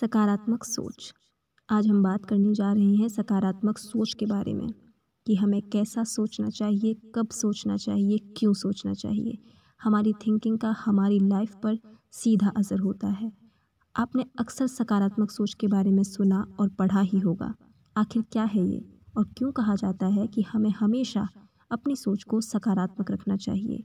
सकारात्मक सोच। आज हम बात करने जा रहे हैं सकारात्मक सोच के बारे में, कि हमें कैसा सोचना चाहिए, कब सोचना चाहिए, क्यों सोचना चाहिए। हमारी थिंकिंग का हमारी लाइफ पर सीधा असर होता है। आपने अक्सर सकारात्मक सोच के बारे में सुना और पढ़ा ही होगा। आखिर क्या है ये? और क्यों कहा जाता है कि हमें हमेशा अपनी सोच को सकारात्मक रखना चाहिए?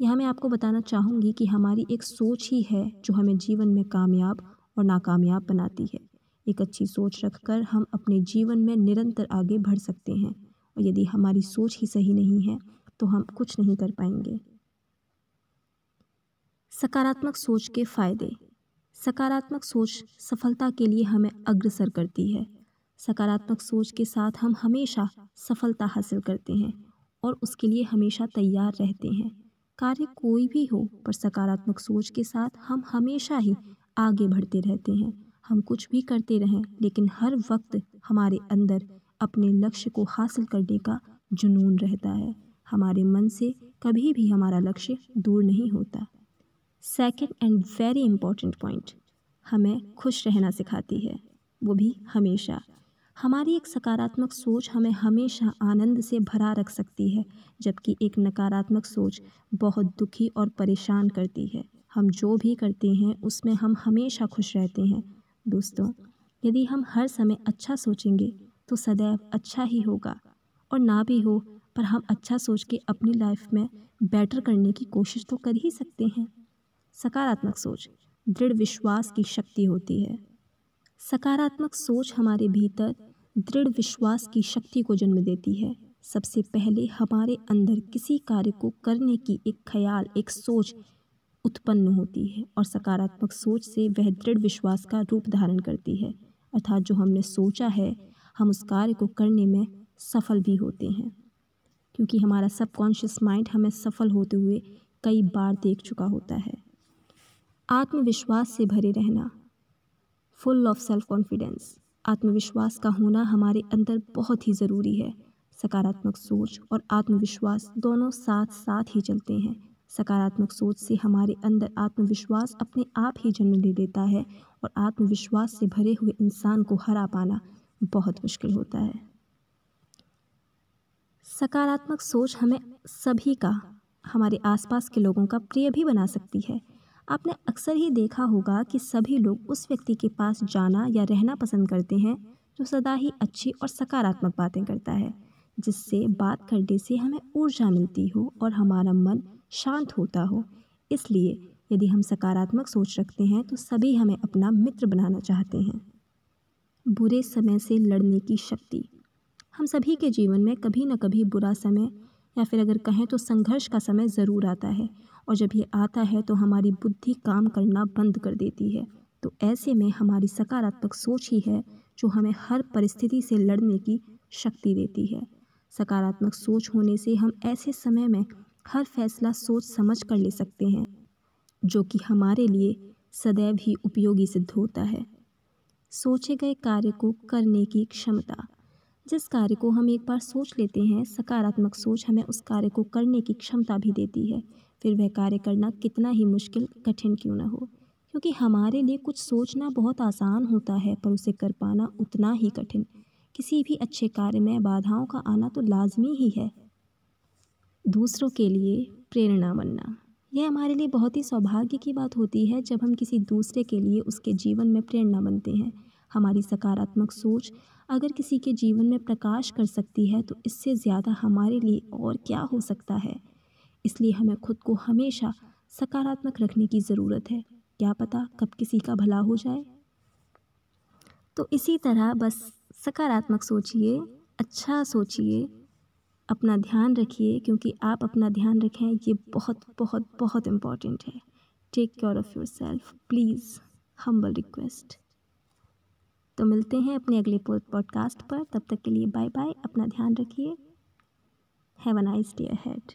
यहाँ मैं आपको बताना चाहूँगी कि हमारी एक सोच ही है जो हमें जीवन में कामयाब और नाकामयाब बनाती है। एक अच्छी सोच रखकर हम अपने जीवन में निरंतर आगे बढ़ सकते हैं और यदि हमारी सोच ही सही नहीं है तो हम कुछ नहीं कर पाएँगे। सकारात्मक सोच के फ़ायदे। सकारात्मक सोच सफलता के लिए हमें अग्रसर करती है। सकारात्मक सोच के साथ हम हमेशा सफलता हासिल करते हैं और उसके लिए हमेशा तैयार रहते हैं। कार्य कोई भी हो, पर सकारात्मक सोच के साथ हम हमेशा ही आगे बढ़ते रहते हैं। हम कुछ भी करते रहें, लेकिन हर वक्त हमारे अंदर अपने लक्ष्य को हासिल करने का जुनून रहता है। हमारे मन से कभी भी हमारा लक्ष्य दूर नहीं होता। Second and very important point हमें खुश रहना सिखाती है। वो भी हमेशा। हमारी एक सकारात्मक सोच हमें हमेशा आनंद से भरा रख सकती है, जबकि एक नकारात्मक सोच बहुत दुखी और परेशान करती है। हम जो भी करते हैं, उसमें हम हमेशा खुश रहते हैं। दोस्तों, यदि हम हर समय अच्छा सोचेंगे तो सदैव अच्छा ही होगा। और ना भी हो, पर हम अच्छा सोच के अपनी लाइफ में बेटर करने की कोशिश तो कर ही सकते हैं। सकारात्मक सोच, दृढ़ विश्वास की शक्ति होती है। सकारात्मक सोच हमारे भीतर दृढ़ विश्वास की शक्ति को जन्म देती है। सबसे पहले हमारे अंदर किसी कार्य को करने की एक ख्याल, एक सोच उत्पन्न होती है और सकारात्मक सोच से वह दृढ़ विश्वास का रूप धारण करती है। अर्थात जो हमने सोचा है, हम उस कार्य को करने में सफल भी होते हैं। क्योंकि हमारा सबकॉन्शियस माइंड हमें सफल होते हुए कई बार देख चुका होता है। आत्मविश्वास से भरे रहना। फुल ऑफ़ सेल्फ कॉन्फिडेंस आत्मविश्वास का होना हमारे अंदर बहुत ही ज़रूरी है। सकारात्मक सोच और आत्मविश्वास दोनों साथ साथ ही चलते हैं। सकारात्मक सोच से हमारे अंदर आत्मविश्वास अपने आप ही जन्म ले लेता है और आत्मविश्वास से भरे हुए इंसान को हरा पाना बहुत मुश्किल होता है। सकारात्मक सोच हमें सभी का, हमारे आसपास के लोगों का प्रिय भी बना सकती है। आपने अक्सर ही देखा होगा कि सभी लोग उस व्यक्ति के पास जाना या रहना पसंद करते हैं जो सदा ही अच्छी और सकारात्मक बातें करता है। जिससे बात करने से हमें ऊर्जा मिलती हो और हमारा मन शांत होता हो। इसलिए यदि हम सकारात्मक सोच रखते हैं तो सभी हमें अपना मित्र बनाना चाहते हैं। बुरे समय से लड़ने की शक्ति। हम सभी के जीवन में कभी न कभी बुरा समय या फिर अगर कहें तो संघर्ष का समय ज़रूर आता है और जब ये आता है तो हमारी बुद्धि काम करना बंद कर देती है। तो ऐसे में हमारी सकारात्मक सोच ही है, जो हमें हर परिस्थिति से लड़ने की शक्ति देती है। सकारात्मक सोच होने से हम ऐसे समय में हर फैसला सोच समझ कर ले सकते हैं, जो कि हमारे लिए सदैव ही उपयोगी सिद्ध होता है। सोचे गए कार्य को करने की क्षमता। जिस कार्य को हम एक बार सोच लेते हैं, सकारात्मक सोच हमें उस कार्य को करने की क्षमता भी देती है। फिर वह कार्य करना कितना ही मुश्किल, कठिन क्यों ना हो। क्योंकि हमारे लिए कुछ सोचना बहुत आसान होता है, पर उसे कर पाना उतना ही कठिन। किसी भी अच्छे कार्य में बाधाओं का आना तो लाजमी ही है। दूसरों के लिए प्रेरणा बनना। यह हमारे लिए बहुत ही सौभाग्य की बात होती है जब हम किसी दूसरे के लिए उसके जीवन में प्रेरणा बनते हैं। हमारी सकारात्मक सोच अगर किसी के जीवन में प्रकाश कर सकती है तो इससे ज़्यादा हमारे लिए और क्या हो सकता है? इसलिए हमें खुद को हमेशा सकारात्मक रखने की ज़रूरत है। क्या पता कब किसी का भला हो जाए? तो इसी तरह बस सकारात्मक सोचिए अच्छा सोचिए, अपना ध्यान रखिए, क्योंकि आप अपना ध्यान रखें, ये बहुत बहुत बहुत इंपॉर्टेंट है। Take care of yourself please humble request तो मिलते हैं अपने अगले पॉडकास्ट पर, तब तक के लिए बाय बाय अपना ध्यान रखिए। Have a nice day ahead